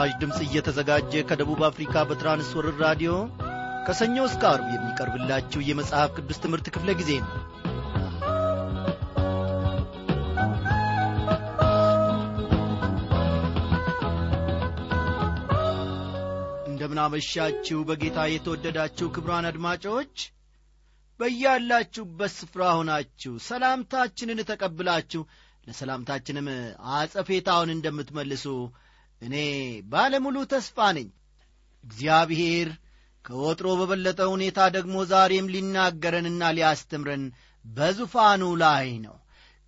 ይህ በምስራች ድምፅ እየተዘጋጀ ከደቡብ አፍሪካ በትራንስወርር ራዲዮ ከሰኞ እስከ አርብ የሚቀርብላችሁ የመጽሐፍ ቅዱስ ትምህርት ክፍለ ጊዜ ነው። እንደምናመሻችሁ በጌታ የተወደዳችሁ ክብሯን አድማጮች በያላችሁበት ስፍራ ሆናችሁ ሰላምታችንን ተቀብላችሁ ለሰላምታችንም አጸፌታውን እንደምትመልሱ እኔ ባለሙሉ ተስፋ ነኝ። እግዚአብሔር ከወትሮ በበለጠ ሁኔታ ደግሞ ዛሬም ሊናገረንና ሊያስተምረን በዙፋኑ ላይ ነው።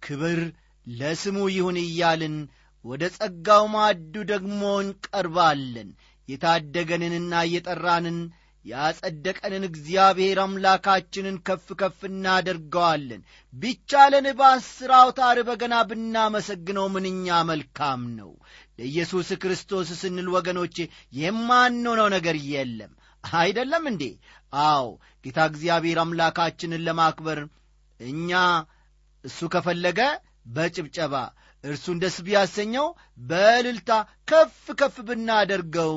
ክብር ለስሙ ይሁን እያልን ወደ ጸጋው ማዕዱ ደግሞ እንቀርባለን። የታደገንንና እየጠራንን ያጸደቀንን እግዚአብሔር አምላካችንን ከፍ ከፍ እናደርገዋለን። ቢቻለን በአስር አውታር በገና ብናመሰግነው ምንኛ መልካም ነው ለኢየሱስ ክርስቶስ ስንል ወገኖቼ የማንሆነው ነገር የለም። አይደለም እንዴ? አዎ ጌታ እግዚአብሔር አምላካችንን ለማክበር እኛ እሱ ከፈለገ በጭብጨባ እርሱን ደስ ቢያሰኘው በእልልታ ከፍ ከፍ ብናደርገው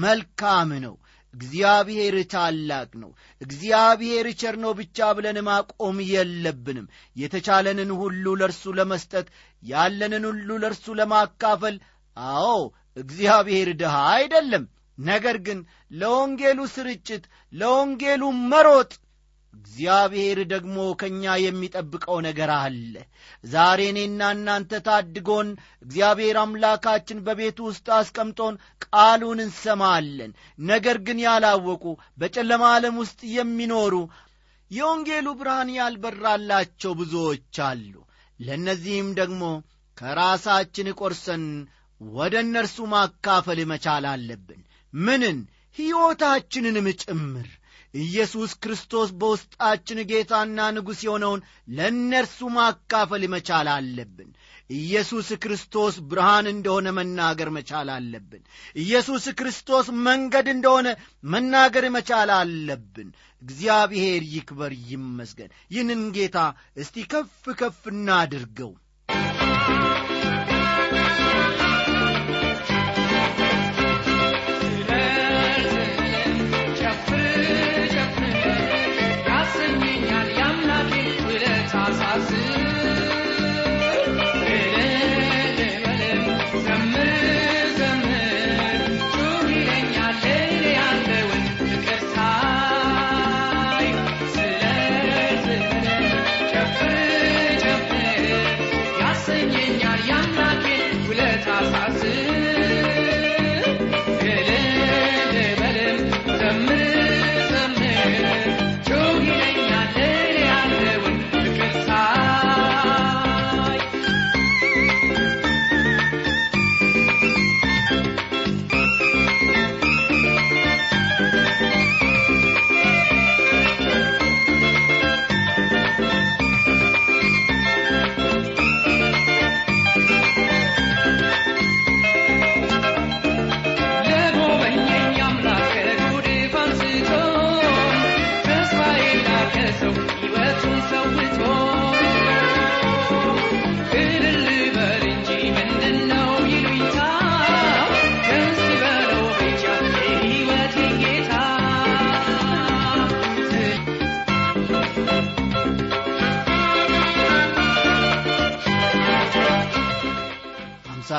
መልካም ነው። እግዚአብሔር ታላቅ ነው። እግዚአብሔር ቸር ነው ብቻ ብለን ማቆም የለብንም። የተቻለንን ሁሉ ለእርሱ ለመስጠት ያለንን ሁሉ ለእርሱ ለማካፈል አዎ እግዚአብሔር ድሃ አይደለም። ነገር ግን ለወንጌሉ ስርጭት ለወንጌሉ መሮጥ እግዚአብሔር ደግሞ ከእኛ የሚጠብቀው ነገር አለ። ዛሬ እኔና እናንተ ታድጎን እግዚአብሔር አምላካችን በቤቱ ውስጥ አስቀምጦን ቃሉን እንሰማለን። ነገር ግን ያላወቁ በጨለማ ዓለም ውስጥ የሚኖሩ የወንጌሉ ብርሃን ያልበራላቸው ብዙዎች አሉ። ለእነዚህም ደግሞ ከራሳችን ቆርሰን ወደ እነርሱ ማካፈል መቻል አለብን። ምንን? ሕይወታችንንም ጭምር። ኢየሱስ ክርስቶስ በውስጣችን ጌታና ንጉሥ የሆነውን ለእነርሱ ማካፈል መቻል አለብን። ኢየሱስ ክርስቶስ ብርሃን እንደሆነ መናገር መቻል አለብን። ኢየሱስ ክርስቶስ መንገድ እንደሆነ መናገር መቻል አለብን። እግዚአብሔር ይክበር ይመስገን። ይህንን ጌታ እስቲ ከፍ ከፍ እናድርገው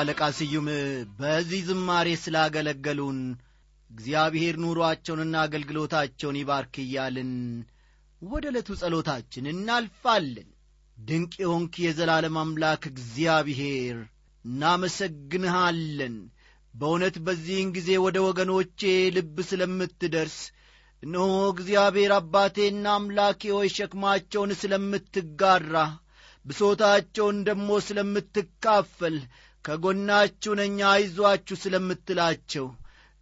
አለቃ ስዩም በዚህ ዝማሬ ስላገለገሉን እግዚአብሔር ኑሮአቸውንና አገልግሎታቸውን ይባርክ እያልን ወደ ዕለቱ ጸሎታችን እናልፋለን። ድንቅ የሆንክ የዘላለም አምላክ እግዚአብሔር እናመሰግንሃለን። በእውነት በዚህን ጊዜ ወደ ወገኖቼ ልብ ስለምትደርስ እነሆ እግዚአብሔር አባቴና አምላኬ ሆይ ሸክማቸውን ስለምትጋራ ብሶታቸውን ደሞ ስለምትካፈል ከጎናችሁ ነኛ አይዟችሁ ስለምትላቸው።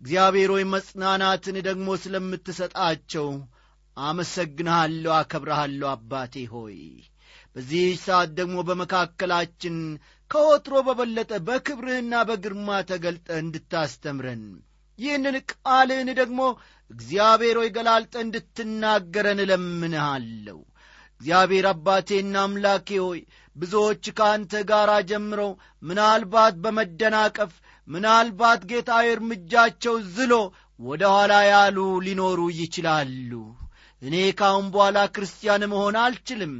እግዚአብሔር ሆይ መጽናናትን ደግሞ ስለምትሰጣቸው። አመሰግንሃለሁ አከብረሃለሁ አባቴ ሆይ። በዚህ ሰዓት ደግሞ በመካከላችን ከወትሮ በበለጠ በክብርህና በግርማ ተገልጠ እንድታስተምረን ይህንን ቃልህን ደግሞ እግዚአብሔር ሆይ ገላልጠ እንድትናገረን እለምንሃለሁ። እግዚአብሔር አባቴና አምላኬ ሆይ ብዙዎች ከአንተ ጋር ጀምረው ምናልባት በመደናቀፍ ምናልባት ጌታዊ እርምጃቸው ዝሎ ወደ ኋላ ያሉ ሊኖሩ ይችላሉ። እኔ ካሁን በኋላ ክርስቲያን መሆን አልችልም።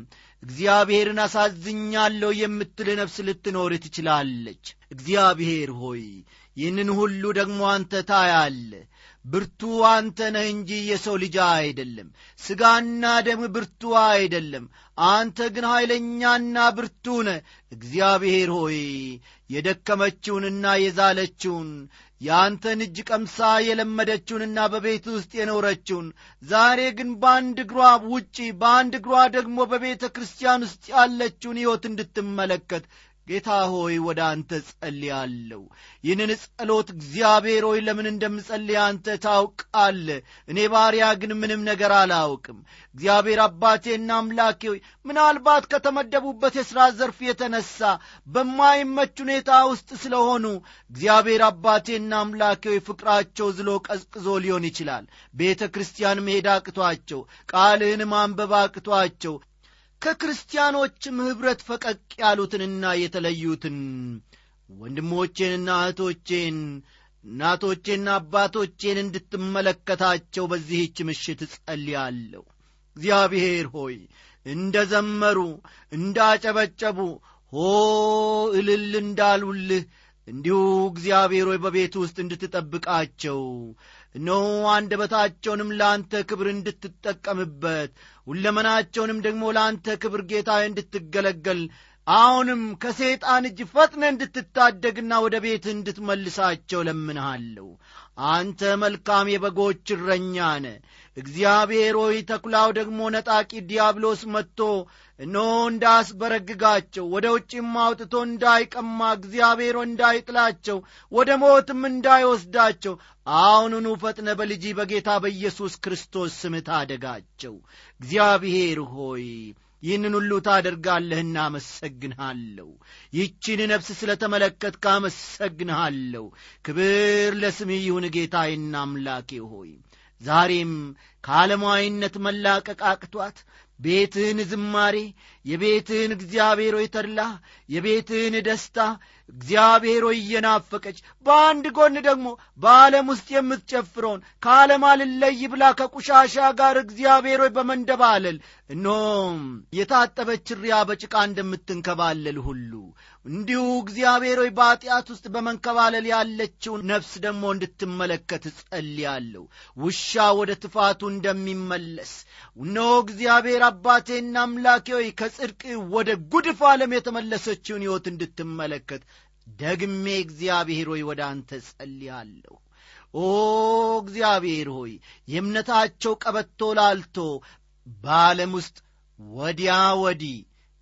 እግዚአብሔርን አሳዝኛለሁ የምትል ነፍስ ልትኖር ትችላለች። እግዚአብሔር ሆይ ይህንን ሁሉ ደግሞ አንተ ታያለ ብርቱ አንተ ነህ እንጂ የሰው ልጅ አይደለም። ሥጋና ደም ብርቱ አይደለም። አንተ ግን ኀይለኛና ብርቱ ነ እግዚአብሔር ሆይ የደከመችውንና የዛለችውን የአንተን እጅ ቀምሳ የለመደችውንና በቤት ውስጥ የኖረችውን ዛሬ ግን በአንድ እግሯ ውጪ በአንድ እግሯ ደግሞ በቤተ ክርስቲያን ውስጥ ያለችውን ሕይወት እንድትመለከት ጌታ ሆይ ወደ አንተ ጸልያለሁ። ይህንን ጸሎት እግዚአብሔር ሆይ ለምን እንደምጸልይ አንተ ታውቃለ እኔ ባሪያ ግን ምንም ነገር አላውቅም። እግዚአብሔር አባቴና አምላኬ ሆይ ምናልባት ከተመደቡበት የሥራ ዘርፍ የተነሣ በማይመች ሁኔታ ውስጥ ስለሆኑ እግዚአብሔር አባቴና አምላኬ ሆይ ፍቅራቸው ዝሎ ቀዝቅዞ ሊሆን ይችላል። ቤተ ክርስቲያን መሄድ አቅቷቸው ቃልህን ማንበብ አቅቷቸው ከክርስቲያኖችም ኅብረት ፈቀቅ ያሉትንና የተለዩትን ወንድሞቼንና እህቶቼን እናቶቼና አባቶቼን እንድትመለከታቸው በዚህች ምሽት እጸልያለሁ። እግዚአብሔር ሆይ እንደ ዘመሩ እንዳጨበጨቡ ሆ እልል እንዳሉልህ እንዲሁ እግዚአብሔር ሆይ በቤት ውስጥ እንድትጠብቃቸው እነሆ አንደበታቸውንም ለአንተ ክብር እንድትጠቀምበት ሁለመናቸውንም ደግሞ ለአንተ ክብር ጌታ እንድትገለገል አሁንም ከሰይጣን እጅ ፈጥነ እንድትታደግና ወደ ቤት እንድትመልሳቸው ለምንሃለሁ አንተ መልካም የበጎች እረኛ ነ እግዚአብሔር ሆይ ተኩላው ደግሞ ነጣቂ ዲያብሎስ መጥቶ እነሆ እንዳስበረግጋቸው ወደ ውጭም አውጥቶ እንዳይቀማ እግዚአብሔር እንዳይጥላቸው ወደ ሞትም እንዳይወስዳቸው አሁኑኑ ፈጥነ በልጂ በጌታ በኢየሱስ ክርስቶስ ስም ታደጋቸው። እግዚአብሔር ሆይ ይህንን ሁሉ ታደርጋለህና አመሰግንሃለሁ ይቺን ነፍስ ስለ ተመለከትክ አመሰግንሃለሁ። ክብር ለስምህ ይሁን ጌታዬና አምላኬ ሆይ ዛሬም ከዓለማዊነት መላቀቅ አቅቷት ቤትህን ዝማሬ የቤትህን እግዚአብሔር ሆይ ተድላ የቤትህን ደስታ እግዚአብሔር ሆይ እየናፈቀች በአንድ ጎን ደግሞ በዓለም ውስጥ የምትጨፍረውን ከዓለም አልለይ ብላ ከቁሻሻ ጋር እግዚአብሔር ሆይ በመንደባለል እኖም የታጠበች ሪያ በጭቃ እንደምትንከባለል ሁሉ እንዲሁ እግዚአብሔር ሆይ በኀጢአት ውስጥ በመንከባለል ያለችውን ነፍስ ደግሞ እንድትመለከት እጸልያለሁ። ውሻ ወደ ትፋቱ እንደሚመለስ እነሆ እግዚአብሔር አባቴና አምላኬ ሆይ ከጽድቅ ወደ ጉድፍ ዓለም የተመለሰችውን ሕይወት እንድትመለከት ደግሜ እግዚአብሔር ሆይ ወደ አንተ ጸልያለሁ ኦ እግዚአብሔር ሆይ የእምነታቸው ቀበቶ ላልቶ በዓለም ውስጥ ወዲያ ወዲህ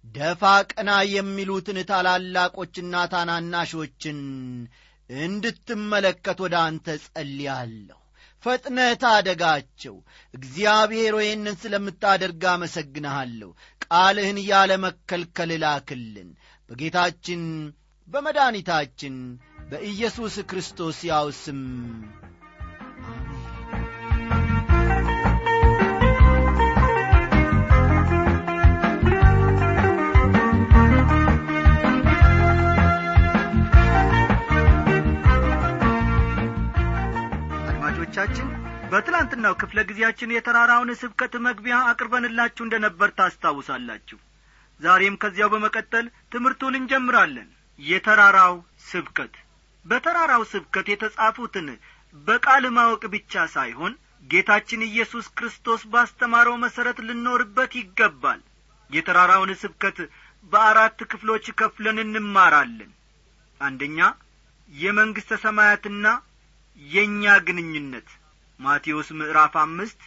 ደፋ ቀና የሚሉትን ታላላቆችና ታናናሾችን እንድትመለከት ወደ አንተ ጸልያለሁ ፈጥነ ታደጋቸው። እግዚአብሔር ይህንን ስለምታደርግ አመሰግንሃለሁ። ቃልህን ያለ መከልከል ላክልን። በጌታችን በመድኃኒታችን በኢየሱስ ክርስቶስ ያው ስም አድማጮቻችን በትላንትናው ክፍለ ጊዜያችን የተራራውን ስብከት መግቢያ አቅርበንላችሁ እንደ ነበር ታስታውሳላችሁ። ዛሬም ከዚያው በመቀጠል ትምህርቱን እንጀምራለን። የተራራው ስብከት። በተራራው ስብከት የተጻፉትን በቃል ማወቅ ብቻ ሳይሆን ጌታችን ኢየሱስ ክርስቶስ ባስተማረው መሠረት ልኖርበት ይገባል። የተራራውን ስብከት በአራት ክፍሎች ከፍለን እንማራለን። አንደኛ የመንግሥተ ሰማያትና የእኛ ግንኙነት። ማቴዎስ ምዕራፍ አምስት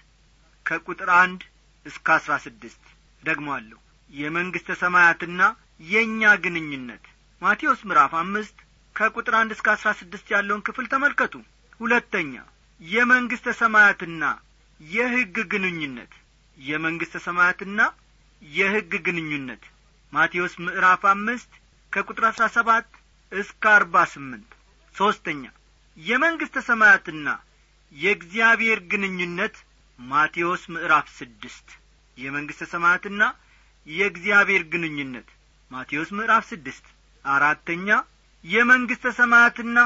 ከቁጥር አንድ እስከ አስራ ስድስት ደግሞአለሁ የመንግሥተ ሰማያትና የእኛ ግንኙነት። ማቴዎስ ምዕራፍ አምስት ከቁጥር አንድ እስከ አስራ ስድስት ያለውን ክፍል ተመልከቱ። ሁለተኛ የመንግሥተ ሰማያትና የሕግ ግንኙነት። የመንግሥተ ሰማያትና የሕግ ግንኙነት። ማቴዎስ ምዕራፍ አምስት ከቁጥር አሥራ ሰባት እስከ አርባ ስምንት። ሦስተኛ የመንግሥተ ሰማያትና የእግዚአብሔር ግንኙነት ማቴዎስ ምዕራፍ ስድስት። የመንግሥተ ሰማያትና የእግዚአብሔር ግንኙነት ማቴዎስ ምዕራፍ ስድስት። አራተኛ የመንግሥተ ሰማያትና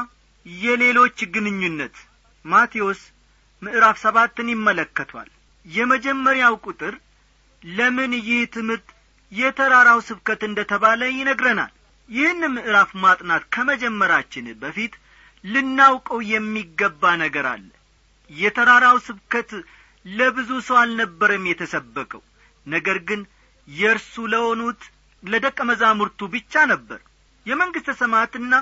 የሌሎች ግንኙነት ማቴዎስ ምዕራፍ ሰባትን ይመለከቷል። የመጀመሪያው ቁጥር ለምን ይህ ትምህርት የተራራው ስብከት እንደ ተባለ ይነግረናል። ይህን ምዕራፍ ማጥናት ከመጀመራችን በፊት ልናውቀው የሚገባ ነገር አለ። የተራራው ስብከት ለብዙ ሰው አልነበረም የተሰበከው። ነገር ግን የእርሱ ለሆኑት ለደቀ መዛሙርቱ ብቻ ነበር። የመንግሥተ ሰማያትና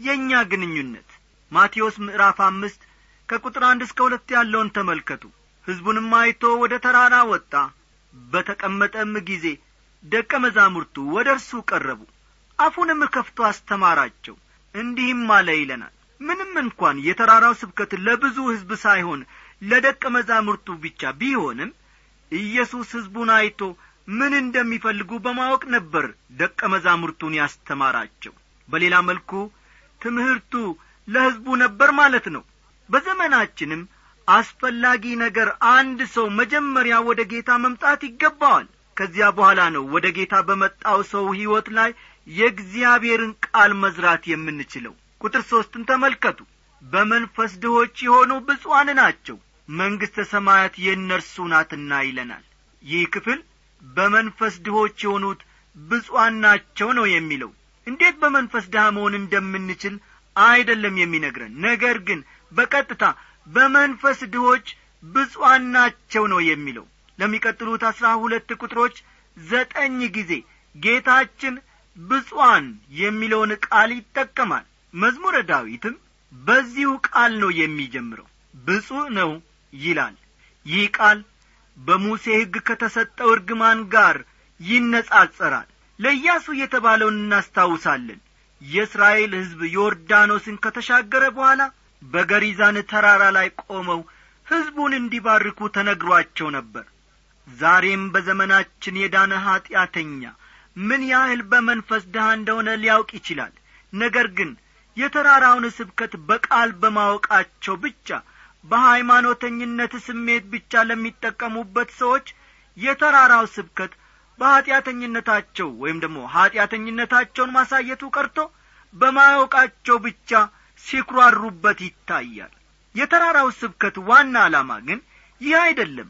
የእኛ ግንኙነት። ማቴዎስ ምዕራፍ አምስት ከቁጥር አንድ እስከ ሁለት ያለውን ተመልከቱ። ሕዝቡንም አይቶ ወደ ተራራ ወጣ። በተቀመጠም ጊዜ ደቀ መዛሙርቱ ወደ እርሱ ቀረቡ። አፉንም ከፍቶ አስተማራቸው። እንዲህም አለ ይለናል ምንም እንኳን የተራራው ስብከት ለብዙ ሕዝብ ሳይሆን ለደቀ መዛሙርቱ ብቻ ቢሆንም ኢየሱስ ሕዝቡን አይቶ ምን እንደሚፈልጉ በማወቅ ነበር ደቀ መዛሙርቱን ያስተማራቸው። በሌላ መልኩ ትምህርቱ ለሕዝቡ ነበር ማለት ነው። በዘመናችንም አስፈላጊ ነገር አንድ ሰው መጀመሪያ ወደ ጌታ መምጣት ይገባዋል። ከዚያ በኋላ ነው ወደ ጌታ በመጣው ሰው ሕይወት ላይ የእግዚአብሔርን ቃል መዝራት የምንችለው ቁጥር ሦስትን ተመልከቱ። በመንፈስ ድሆች የሆኑ ብፁዓን ናቸው። መንግሥተ ሰማያት የእነርሱ ናትና ይለናል። ይህ ክፍል በመንፈስ ድሆች የሆኑት ብፁዓን ናቸው ነው የሚለው። እንዴት በመንፈስ ድሃ መሆን እንደምንችል አይደለም የሚነግረን። ነገር ግን በቀጥታ በመንፈስ ድሆች ብፁዓን ናቸው ነው የሚለው። ለሚቀጥሉት አስራ ሁለት ቁጥሮች ዘጠኝ ጊዜ ጌታችን ብፁዓን የሚለውን ቃል ይጠቀማል መዝሙረ ዳዊትም በዚሁ ቃል ነው የሚጀምረው። ብፁዕ ነው ይላል። ይህ ቃል በሙሴ ሕግ ከተሰጠው እርግማን ጋር ይነጻጸራል። ለኢያሱ የተባለውን እናስታውሳለን። የእስራኤል ሕዝብ ዮርዳኖስን ከተሻገረ በኋላ በገሪዛን ተራራ ላይ ቆመው ሕዝቡን እንዲባርኩ ተነግሯቸው ነበር። ዛሬም በዘመናችን የዳነ ኀጢአተኛ ምን ያህል በመንፈስ ድሃ እንደሆነ ሊያውቅ ይችላል። ነገር ግን የተራራውን ስብከት በቃል በማወቃቸው ብቻ በሃይማኖተኝነት ስሜት ብቻ ለሚጠቀሙበት ሰዎች የተራራው ስብከት በኀጢአተኝነታቸው ወይም ደግሞ ኀጢአተኝነታቸውን ማሳየቱ ቀርቶ በማወቃቸው ብቻ ሲኩራሩበት ይታያል። የተራራው ስብከት ዋና ዓላማ ግን ይህ አይደለም።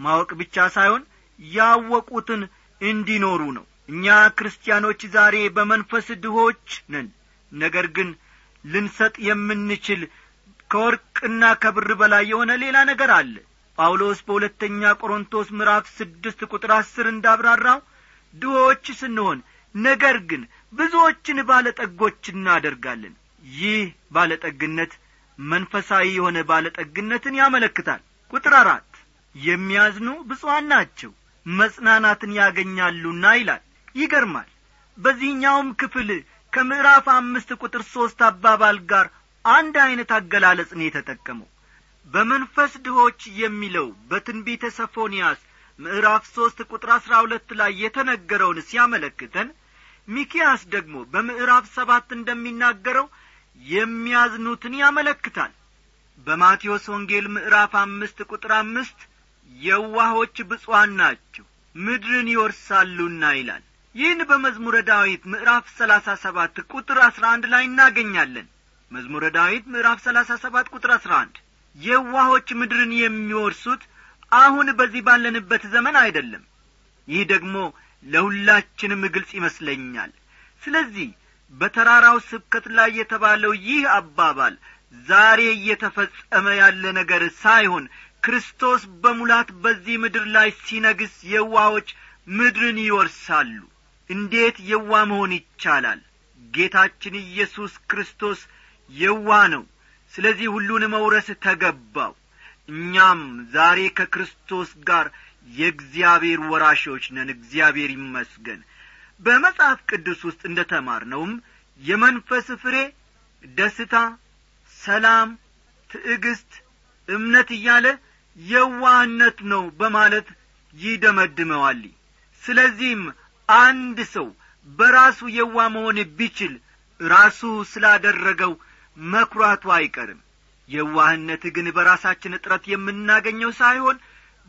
ማወቅ ብቻ ሳይሆን ያወቁትን እንዲኖሩ ነው። እኛ ክርስቲያኖች ዛሬ በመንፈስ ድሆች ነን ነገር ግን ልንሰጥ የምንችል ከወርቅና ከብር በላይ የሆነ ሌላ ነገር አለ። ጳውሎስ በሁለተኛ ቆሮንቶስ ምዕራፍ ስድስት ቁጥር አስር እንዳብራራው ድሆች ስንሆን ነገር ግን ብዙዎችን ባለጠጎች እናደርጋለን። ይህ ባለጠግነት መንፈሳዊ የሆነ ባለጠግነትን ያመለክታል። ቁጥር አራት የሚያዝኑ ብፁዓን ናቸው መጽናናትን ያገኛሉና ይላል። ይገርማል። በዚህኛውም ክፍል ከምዕራፍ አምስት ቁጥር ሦስት አባባል ጋር አንድ ዐይነት አገላለጽ ነው የተጠቀመው በመንፈስ ድሆች የሚለው በትንቢተ ሰፎንያስ ምዕራፍ ሦስት ቁጥር አሥራ ሁለት ላይ የተነገረውን ሲያመለክተን ሚኪያስ ደግሞ በምዕራፍ ሰባት እንደሚናገረው የሚያዝኑትን ያመለክታል። በማቴዎስ ወንጌል ምዕራፍ አምስት ቁጥር አምስት የዋሆች ብፁዓን ናቸው ምድርን ይወርሳሉና ይላል ይህን በመዝሙረ ዳዊት ምዕራፍ ሰላሳ ሰባት ቁጥር አሥራ አንድ ላይ እናገኛለን። መዝሙረ ዳዊት ምዕራፍ ሰላሳ ሰባት ቁጥር አሥራ አንድ የዋሆች ምድርን የሚወርሱት አሁን በዚህ ባለንበት ዘመን አይደለም። ይህ ደግሞ ለሁላችንም ግልጽ ይመስለኛል። ስለዚህ በተራራው ስብከት ላይ የተባለው ይህ አባባል ዛሬ እየተፈጸመ ያለ ነገር ሳይሆን ክርስቶስ በሙላት በዚህ ምድር ላይ ሲነግስ የዋዎች ምድርን ይወርሳሉ እንዴት የዋ መሆን ይቻላል? ጌታችን ኢየሱስ ክርስቶስ የዋ ነው። ስለዚህ ሁሉን መውረስ ተገባው። እኛም ዛሬ ከክርስቶስ ጋር የእግዚአብሔር ወራሾች ነን። እግዚአብሔር ይመስገን። በመጽሐፍ ቅዱስ ውስጥ እንደ ተማርነውም የመንፈስ ፍሬ ደስታ ሰላም ትዕግስት እምነት እያለ የዋህነት ነው በማለት ይደመድመዋል። ስለዚህም አንድ ሰው በራሱ የዋ መሆን ቢችል ራሱ ስላደረገው መኩራቱ አይቀርም። የዋህነት ግን በራሳችን እጥረት የምናገኘው ሳይሆን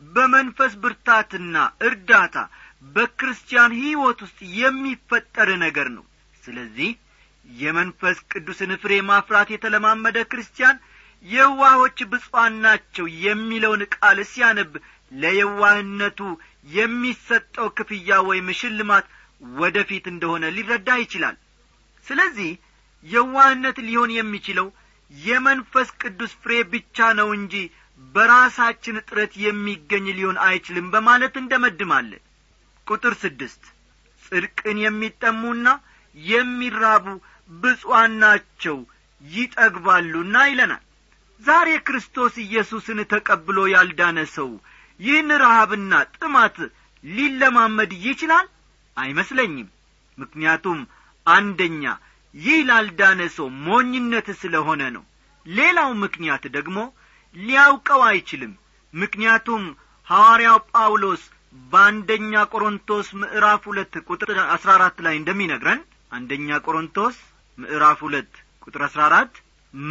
በመንፈስ ብርታትና እርዳታ በክርስቲያን ሕይወት ውስጥ የሚፈጠር ነገር ነው። ስለዚህ የመንፈስ ቅዱስን ፍሬ ማፍራት የተለማመደ ክርስቲያን የዋሆች ብፁዓን ናቸው የሚለውን ቃል ሲያነብ ለየዋህነቱ የሚሰጠው ክፍያ ወይም ሽልማት ወደፊት እንደሆነ ሊረዳ ይችላል። ስለዚህ የዋህነት ሊሆን የሚችለው የመንፈስ ቅዱስ ፍሬ ብቻ ነው እንጂ በራሳችን ጥረት የሚገኝ ሊሆን አይችልም በማለት እንደመድማለን ቁጥር ስድስት ጽድቅን የሚጠሙና የሚራቡ ብፁዓን ናቸው ይጠግባሉና ይለናል። ዛሬ ክርስቶስ ኢየሱስን ተቀብሎ ያልዳነ ሰው ይህን ረሃብና ጥማት ሊለማመድ ይችላል? አይመስለኝም። ምክንያቱም አንደኛ ይህ ላልዳነ ሰው ሞኝነት ስለሆነ ነው። ሌላው ምክንያት ደግሞ ሊያውቀው አይችልም። ምክንያቱም ሐዋርያው ጳውሎስ በአንደኛ ቆሮንቶስ ምዕራፍ ሁለት ቁጥር አሥራ አራት ላይ እንደሚነግረን አንደኛ ቆሮንቶስ ምዕራፍ ሁለት ቁጥር አሥራ አራት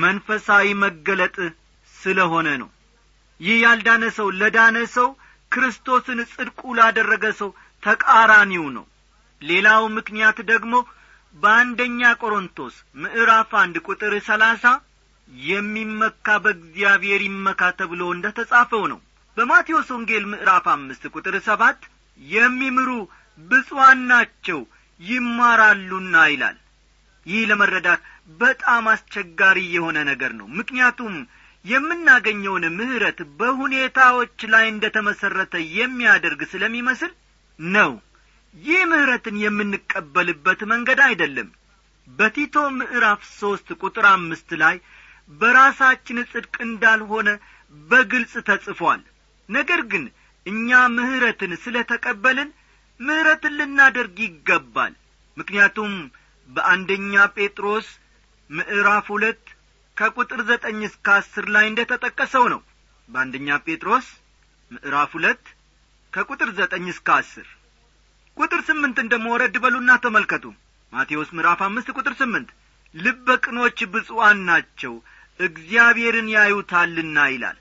መንፈሳዊ መገለጥ ስለሆነ ነው ይህ ያልዳነ ሰው ለዳነ ሰው ክርስቶስን ጽድቁ ላደረገ ሰው ተቃራኒው ነው። ሌላው ምክንያት ደግሞ በአንደኛ ቆሮንቶስ ምዕራፍ አንድ ቁጥር ሰላሳ የሚመካ በእግዚአብሔር ይመካ ተብሎ እንደ ተጻፈው ነው። በማቴዎስ ወንጌል ምዕራፍ አምስት ቁጥር ሰባት የሚምሩ ብፁዓን ናቸው ይማራሉና ይላል። ይህ ለመረዳት በጣም አስቸጋሪ የሆነ ነገር ነው። ምክንያቱም የምናገኘውን ምሕረት በሁኔታዎች ላይ እንደ ተመሠረተ የሚያደርግ ስለሚመስል ነው። ይህ ምሕረትን የምንቀበልበት መንገድ አይደለም። በቲቶ ምዕራፍ ሦስት ቁጥር አምስት ላይ በራሳችን ጽድቅ እንዳልሆነ በግልጽ ተጽፏል። ነገር ግን እኛ ምሕረትን ስለ ተቀበልን ምሕረትን ልናደርግ ይገባል። ምክንያቱም በአንደኛ ጴጥሮስ ምዕራፍ ሁለት ከቁጥር ዘጠኝ እስከ አስር ላይ እንደ ተጠቀሰው ነው። በአንደኛ ጴጥሮስ ምዕራፍ ሁለት ከቁጥር ዘጠኝ እስከ አስር። ቁጥር ስምንትን ደሞ ወረድ በሉና ተመልከቱ። ማቴዎስ ምዕራፍ አምስት ቁጥር ስምንት ልበ ቅኖች ብፁዓን ናቸው እግዚአብሔርን ያዩታልና ይላል።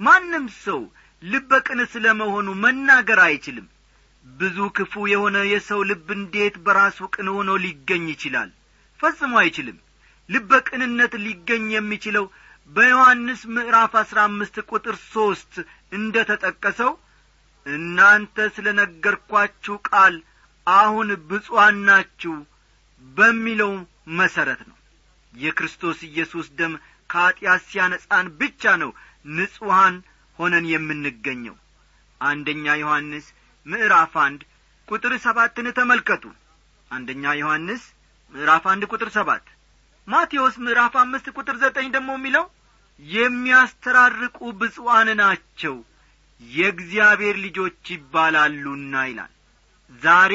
ማንም ሰው ልበ ቅን ስለ መሆኑ መናገር አይችልም። ብዙ ክፉ የሆነ የሰው ልብ እንዴት በራሱ ቅን ሆኖ ሊገኝ ይችላል? ፈጽሞ አይችልም ልበ ቅንነት ሊገኝ የሚችለው በዮሐንስ ምዕራፍ አሥራ አምስት ቁጥር ሦስት እንደ ተጠቀሰው እናንተ ስለ ነገርኳችሁ ቃል አሁን ብፁዓን ናችሁ በሚለው መሠረት ነው። የክርስቶስ ኢየሱስ ደም ከኀጢአት ሲያነጻን ብቻ ነው ንጹሐን ሆነን የምንገኘው። አንደኛ ዮሐንስ ምዕራፍ አንድ ቁጥር ሰባትን ተመልከቱ። አንደኛ ዮሐንስ ምዕራፍ አንድ ቁጥር ሰባት ማቴዎስ ምዕራፍ አምስት ቁጥር ዘጠኝ ደግሞ የሚለው የሚያስተራርቁ ብፁዓን ናቸው የእግዚአብሔር ልጆች ይባላሉና ይላል። ዛሬ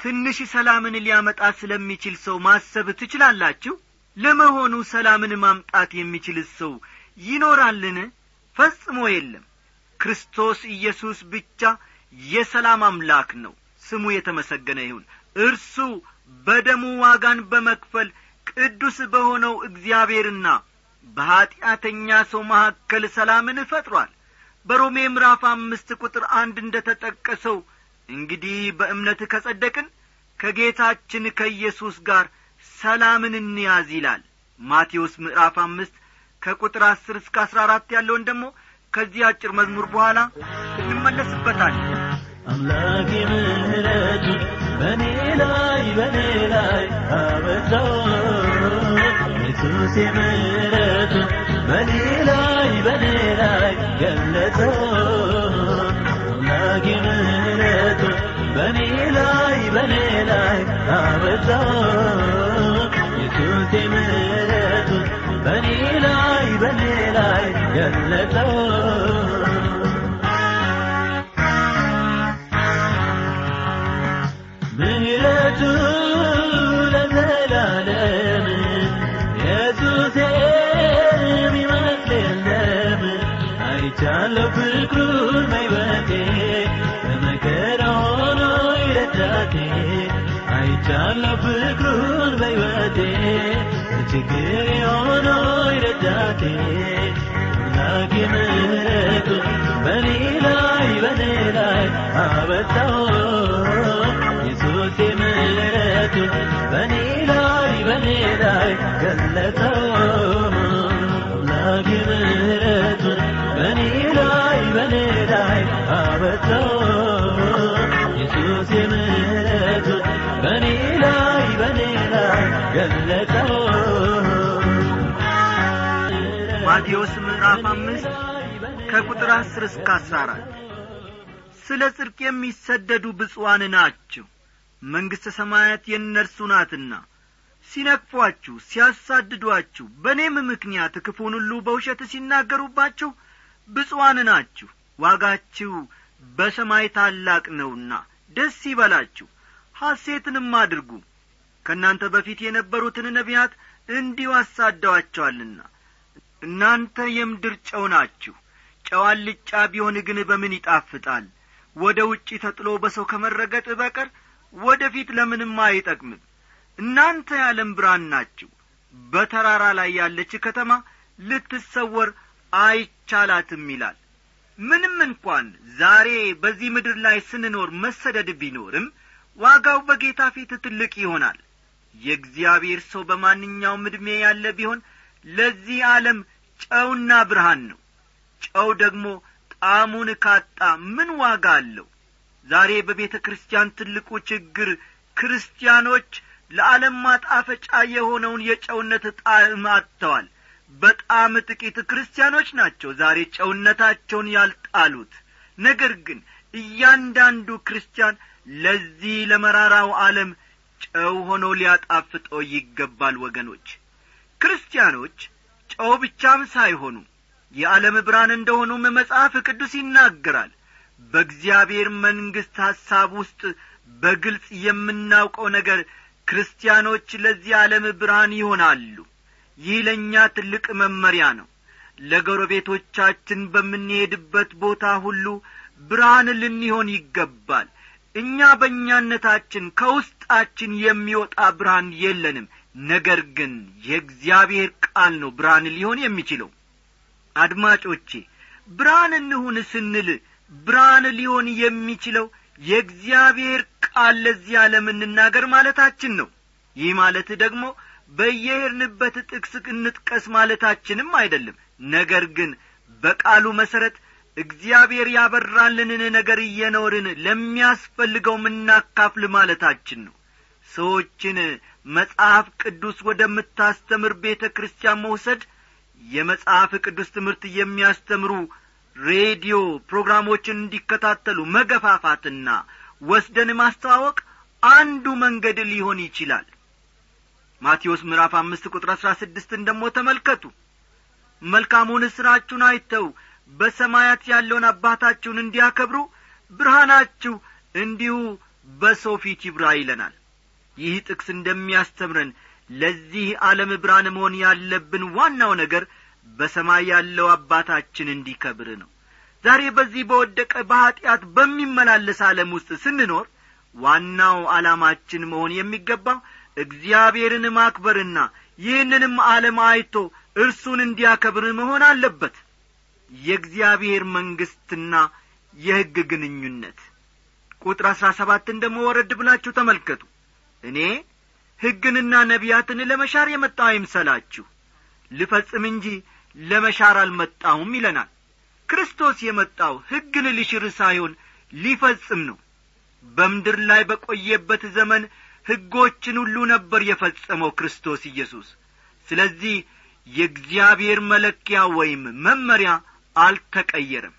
ትንሽ ሰላምን ሊያመጣ ስለሚችል ሰው ማሰብ ትችላላችሁ? ለመሆኑ ሰላምን ማምጣት የሚችል ሰው ይኖራልን? ፈጽሞ የለም። ክርስቶስ ኢየሱስ ብቻ የሰላም አምላክ ነው። ስሙ የተመሰገነ ይሁን። እርሱ በደሙ ዋጋን በመክፈል ቅዱስ በሆነው እግዚአብሔርና በኀጢአተኛ ሰው መካከል ሰላምን ፈጥሯል። በሮሜ ምዕራፍ አምስት ቁጥር አንድ እንደ ተጠቀሰው እንግዲህ በእምነት ከጸደቅን ከጌታችን ከኢየሱስ ጋር ሰላምን እንያዝ ይላል። ማቴዎስ ምዕራፍ አምስት ከቁጥር አስር እስከ አስራ አራት ያለውን ደግሞ ከዚህ አጭር መዝሙር በኋላ እንመለስበታለን። አምላኬ ምሕረቱን በእኔ ላይ በእኔ ላይ አበዛው ኢየሱስ ምሕረቱን በእኔ ላይ በእኔ ላይ ገለጸው አምላኬ ምሕረቱን በእኔ ላይ በእኔ ላይ አበዛው ኢየሱስ ምሕረቱን በእኔ ላይ በእኔ ላይ ገለጸው ምህረቱ አይቻለሁ ፍቅሩን በሕይወቴ በመከራ ሆኖ ይረዳቴ አይቻለሁ ፍቅሩን በሕይወቴ በችግሬ ሆኖ ይረዳቴ አምላኬ ምህረቱን በእኔ ላይ በእኔ ላይ አበዛው ላይ ማቴዎስ ምዕራፍ አምስት ከቁጥር አስር እስከ አስራ አራት ስለ ጽድቅ የሚሰደዱ ብፁዋን ናቸው። መንግሥተ ሰማያት የእነርሱ ናትና ሲነክፏችሁ ሲያሳድዷችሁ በእኔም ምክንያት ክፉን ሁሉ በውሸት ሲናገሩባችሁ ብፁዋን ናችሁ። ዋጋችሁ በሰማይ ታላቅ ነውና ደስ ይበላችሁ። ሐሴትንም አድርጉ። ከእናንተ በፊት የነበሩትን ነቢያት እንዲሁ አሳደዋቸዋልና እናንተ የምድር ጨው ናችሁ። ጨው አልጫ ቢሆን ግን በምን ይጣፍጣል? ወደ ውጪ ተጥሎ በሰው ከመረገጥ በቀር ወደ ፊት ለምንም አይጠቅምም። እናንተ የዓለም ብርሃን ናችሁ። በተራራ ላይ ያለች ከተማ ልትሰወር አይቻላትም ይላል ምንም እንኳን ዛሬ በዚህ ምድር ላይ ስንኖር መሰደድ ቢኖርም ዋጋው በጌታ ፊት ትልቅ ይሆናል። የእግዚአብሔር ሰው በማንኛውም ዕድሜ ያለ ቢሆን ለዚህ ዓለም ጨውና ብርሃን ነው። ጨው ደግሞ ጣዕሙን ካጣ ምን ዋጋ አለው? ዛሬ በቤተ ክርስቲያን ትልቁ ችግር ክርስቲያኖች ለዓለም ማጣፈጫ የሆነውን የጨውነት ጣዕም አጥተዋል በጣም ጥቂት ክርስቲያኖች ናቸው ዛሬ ጨውነታቸውን ያልጣሉት። ነገር ግን እያንዳንዱ ክርስቲያን ለዚህ ለመራራው ዓለም ጨው ሆኖ ሊያጣፍጠው ይገባል። ወገኖች ክርስቲያኖች ጨው ብቻም ሳይሆኑ የዓለም ብርሃን እንደሆኑም መጽሐፍ ቅዱስ ይናገራል። በእግዚአብሔር መንግሥት ሐሳብ ውስጥ በግልጽ የምናውቀው ነገር ክርስቲያኖች ለዚህ ዓለም ብርሃን ይሆናሉ ይህ ለእኛ ትልቅ መመሪያ ነው። ለጎረቤቶቻችን በምንሄድበት ቦታ ሁሉ ብርሃን ልንሆን ይገባል። እኛ በእኛነታችን ከውስጣችን የሚወጣ ብርሃን የለንም። ነገር ግን የእግዚአብሔር ቃል ነው ብርሃን ሊሆን የሚችለው። አድማጮቼ ብርሃን እንሁን ስንል ብርሃን ሊሆን የሚችለው የእግዚአብሔር ቃል ለዚህ ዓለም እንናገር ማለታችን ነው። ይህ ማለት ደግሞ በየሄድንበት ጥቅስ እንጥቀስ ማለታችንም አይደለም። ነገር ግን በቃሉ መሠረት እግዚአብሔር ያበራልንን ነገር እየኖርን ለሚያስፈልገው ምናካፍል ማለታችን ነው። ሰዎችን መጽሐፍ ቅዱስ ወደምታስተምር ቤተ ክርስቲያን መውሰድ የመጽሐፍ ቅዱስ ትምህርት የሚያስተምሩ ሬዲዮ ፕሮግራሞችን እንዲከታተሉ መገፋፋትና ወስደን ማስተዋወቅ አንዱ መንገድ ሊሆን ይችላል ማቴዎስ ምዕራፍ አምስት ቁጥር አሥራ ስድስትን ደሞ ተመልከቱ። መልካሙን ሥራችሁን አይተው በሰማያት ያለውን አባታችሁን እንዲያከብሩ ብርሃናችሁ እንዲሁ በሰው ፊት ይብራ ይለናል። ይህ ጥቅስ እንደሚያስተምረን ለዚህ ዓለም ብርሃን መሆን ያለብን ዋናው ነገር በሰማይ ያለው አባታችን እንዲከብር ነው። ዛሬ በዚህ በወደቀ በኀጢአት በሚመላለስ ዓለም ውስጥ ስንኖር ዋናው ዓላማችን መሆን የሚገባው እግዚአብሔርን ማክበርና ይህንንም ዓለም አይቶ እርሱን እንዲያከብር መሆን አለበት። የእግዚአብሔር መንግሥትና የሕግ ግንኙነት። ቁጥር አሥራ ሰባትን ደሞ ወረድ ብላችሁ ተመልከቱ። እኔ ሕግንና ነቢያትን ለመሻር የመጣው አይምሰላችሁ። ልፈጽም እንጂ ለመሻር አልመጣሁም ይለናል። ክርስቶስ የመጣው ሕግን ሊሽር ሳይሆን ሊፈጽም ነው። በምድር ላይ በቆየበት ዘመን ሕጎችን ሁሉ ነበር የፈጸመው ክርስቶስ ኢየሱስ። ስለዚህ የእግዚአብሔር መለኪያ ወይም መመሪያ አልተቀየረም።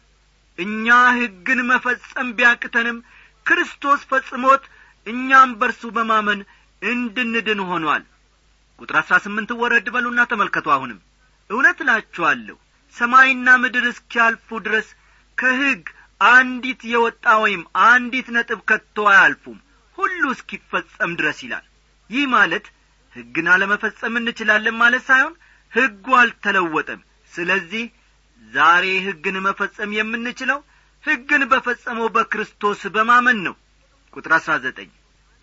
እኛ ሕግን መፈጸም ቢያቅተንም ክርስቶስ ፈጽሞት እኛም በርሱ በማመን እንድንድን ሆኗል። ቁጥር አሥራ ስምንት ወረድ በሉና ተመልከቱ። አሁንም እውነት እላችኋለሁ ሰማይና ምድር እስኪያልፉ ድረስ ከሕግ አንዲት የወጣ ወይም አንዲት ነጥብ ከቶ አያልፉም ሁሉ እስኪፈጸም ድረስ ይላል። ይህ ማለት ሕግን አለመፈጸም እንችላለን ማለት ሳይሆን ሕጉ አልተለወጠም። ስለዚህ ዛሬ ሕግን መፈጸም የምንችለው ሕግን በፈጸመው በክርስቶስ በማመን ነው። ቁጥር አሥራ ዘጠኝ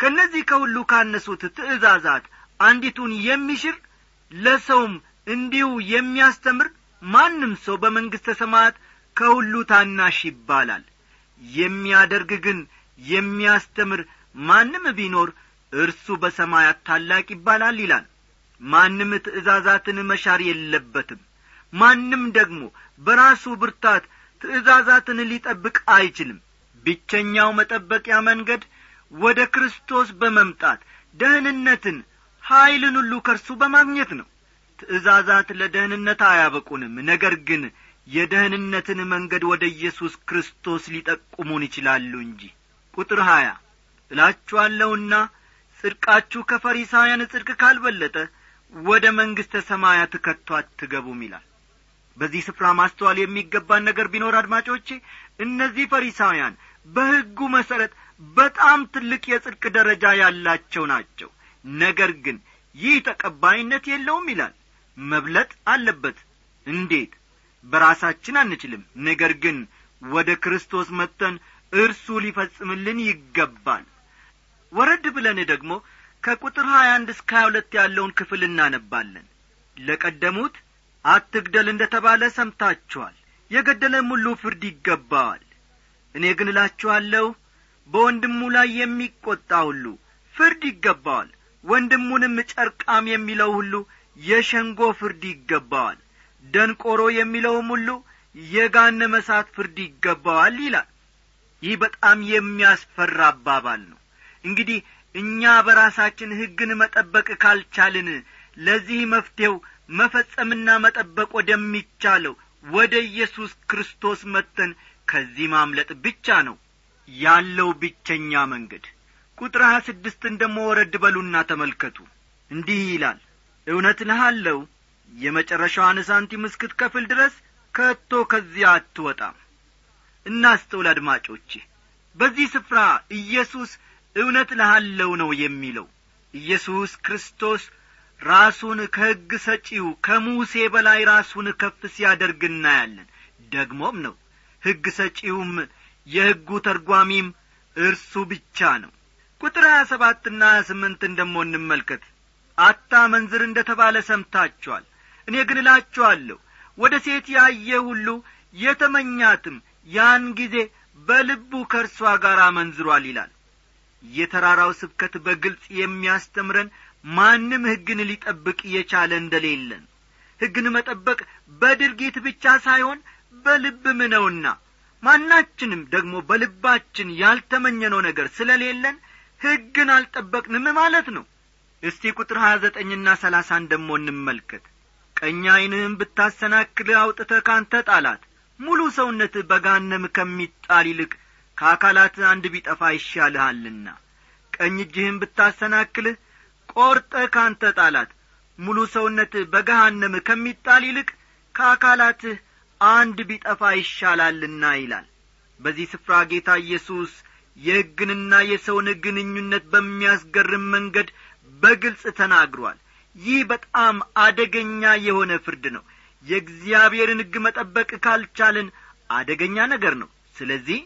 ከእነዚህ ከሁሉ ካነሱት ትእዛዛት አንዲቱን የሚሽር ለሰውም እንዲሁ የሚያስተምር ማንም ሰው በመንግሥተ ሰማያት ከሁሉ ታናሽ ይባላል። የሚያደርግ ግን የሚያስተምር ማንም ቢኖር እርሱ በሰማያት ታላቅ ይባላል ይላል። ማንም ትእዛዛትን መሻር የለበትም። ማንም ደግሞ በራሱ ብርታት ትእዛዛትን ሊጠብቅ አይችልም። ብቸኛው መጠበቂያ መንገድ ወደ ክርስቶስ በመምጣት ደህንነትን ኀይልን ሁሉ ከርሱ በማግኘት ነው። ትእዛዛት ለደህንነት አያበቁንም። ነገር ግን የደህንነትን መንገድ ወደ ኢየሱስ ክርስቶስ ሊጠቁሙን ይችላሉ እንጂ። ቁጥር ሀያ እላችኋለሁና ጽድቃችሁ ከፈሪሳውያን ጽድቅ ካልበለጠ ወደ መንግሥተ ሰማያት ከቶ አትገቡም ይላል። በዚህ ስፍራ ማስተዋል የሚገባን ነገር ቢኖር አድማጮቼ እነዚህ ፈሪሳውያን በሕጉ መሠረት በጣም ትልቅ የጽድቅ ደረጃ ያላቸው ናቸው። ነገር ግን ይህ ተቀባይነት የለውም ይላል። መብለጥ አለበት። እንዴት? በራሳችን አንችልም። ነገር ግን ወደ ክርስቶስ መጥተን እርሱ ሊፈጽምልን ይገባል ወረድ ብለን ደግሞ ከቁጥር ሀያ አንድ እስከ ሀያ ሁለት ያለውን ክፍል እናነባለን። ለቀደሙት አትግደል እንደ ተባለ ሰምታችኋል። የገደለም ሁሉ ፍርድ ይገባዋል። እኔ ግን እላችኋለሁ በወንድሙ ላይ የሚቈጣ ሁሉ ፍርድ ይገባዋል። ወንድሙንም ጨርቃም የሚለው ሁሉ የሸንጎ ፍርድ ይገባዋል። ደንቆሮ የሚለውም ሁሉ የጋነመ እሳት ፍርድ ይገባዋል ይላል። ይህ በጣም የሚያስፈራ አባባል ነው እንግዲህ እኛ በራሳችን ሕግን መጠበቅ ካልቻልን ለዚህ መፍትሔው መፈጸምና መጠበቅ ወደሚቻለው ወደ ኢየሱስ ክርስቶስ መጥተን ከዚህ ማምለጥ ብቻ ነው ያለው ብቸኛ መንገድ። ቁጥር ሀያ ስድስትን ደሞ ወረድ በሉና ተመልከቱ። እንዲህ ይላል እውነት እልሃለሁ የመጨረሻዋን ሳንቲም እስክትከፍል ድረስ ከቶ ከዚያ አትወጣም። እናስተውል አድማጮቼ በዚህ ስፍራ ኢየሱስ እውነት እልሃለሁ ነው የሚለው። ኢየሱስ ክርስቶስ ራሱን ከሕግ ሰጪው ከሙሴ በላይ ራሱን ከፍ ሲያደርግ እናያለን። ደግሞም ነው ሕግ ሰጪውም የሕጉ ተርጓሚም እርሱ ብቻ ነው። ቁጥር ሀያ ሰባትና ሀያ ስምንትን ደሞ እንመልከት። አታመንዝር እንደ ተባለ ሰምታችኋል። እኔ ግን እላችኋለሁ ወደ ሴት ያየ ሁሉ የተመኛትም ያን ጊዜ በልቡ ከእርሷ ጋር አመንዝሯል ይላል የተራራው ስብከት በግልጽ የሚያስተምረን ማንም ሕግን ሊጠብቅ የቻለ እንደሌለን። ሕግን መጠበቅ በድርጊት ብቻ ሳይሆን በልብም ነውና ማናችንም ደግሞ በልባችን ያልተመኘነው ነገር ስለሌለን ሕግን አልጠበቅንም ማለት ነው። እስቲ ቁጥር ሀያ ዘጠኝና ሰላሳን ደሞ እንመልከት። ቀኝ ዐይንህም ብታሰናክልህ አውጥተህ ካንተ ጣላት። ሙሉ ሰውነትህ በጋነም ከሚጣል ይልቅ ከአካላትህ አንድ ቢጠፋ ይሻልሃልና። ቀኝ እጅህም ብታሰናክልህ ቈርጠህ ካንተ ጣላት። ሙሉ ሰውነትህ በገሃነም ከሚጣል ይልቅ ከአካላትህ አንድ ቢጠፋ ይሻላልና ይላል። በዚህ ስፍራ ጌታ ኢየሱስ የሕግንና የሰውን ግንኙነት በሚያስገርም መንገድ በግልጽ ተናግሯል። ይህ በጣም አደገኛ የሆነ ፍርድ ነው። የእግዚአብሔርን ሕግ መጠበቅ ካልቻልን አደገኛ ነገር ነው። ስለዚህ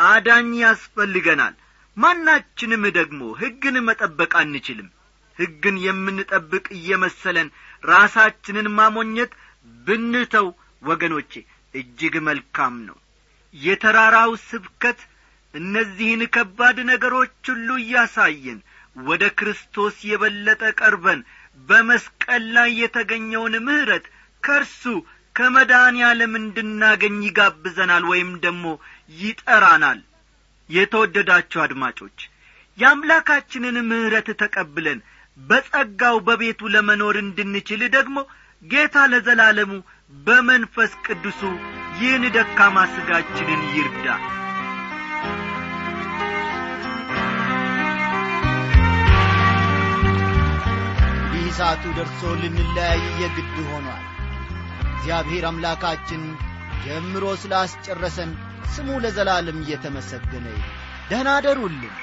አዳኝ ያስፈልገናል። ማናችንም ደግሞ ሕግን መጠበቅ አንችልም። ሕግን የምንጠብቅ እየመሰለን ራሳችንን ማሞኘት ብንተው ወገኖቼ እጅግ መልካም ነው። የተራራው ስብከት እነዚህን ከባድ ነገሮች ሁሉ እያሳየን ወደ ክርስቶስ የበለጠ ቀርበን በመስቀል ላይ የተገኘውን ምሕረት ከእርሱ ከመዳን ያለም እንድናገኝ ይጋብዘናል ወይም ደግሞ ይጠራናል። የተወደዳችሁ አድማጮች የአምላካችንን ምሕረት ተቀብለን በጸጋው በቤቱ ለመኖር እንድንችል ደግሞ ጌታ ለዘላለሙ በመንፈስ ቅዱሱ ይህን ደካማ ሥጋችንን ይርዳ። ይህ ሰዓቱ ደርሶ ልንለያይ የግድ ሆኗል እግዚአብሔር አምላካችን ጀምሮ ስላስጨረሰን ስሙ ለዘላለም እየተመሰገነ ይሁን። ደህና አደሩልን።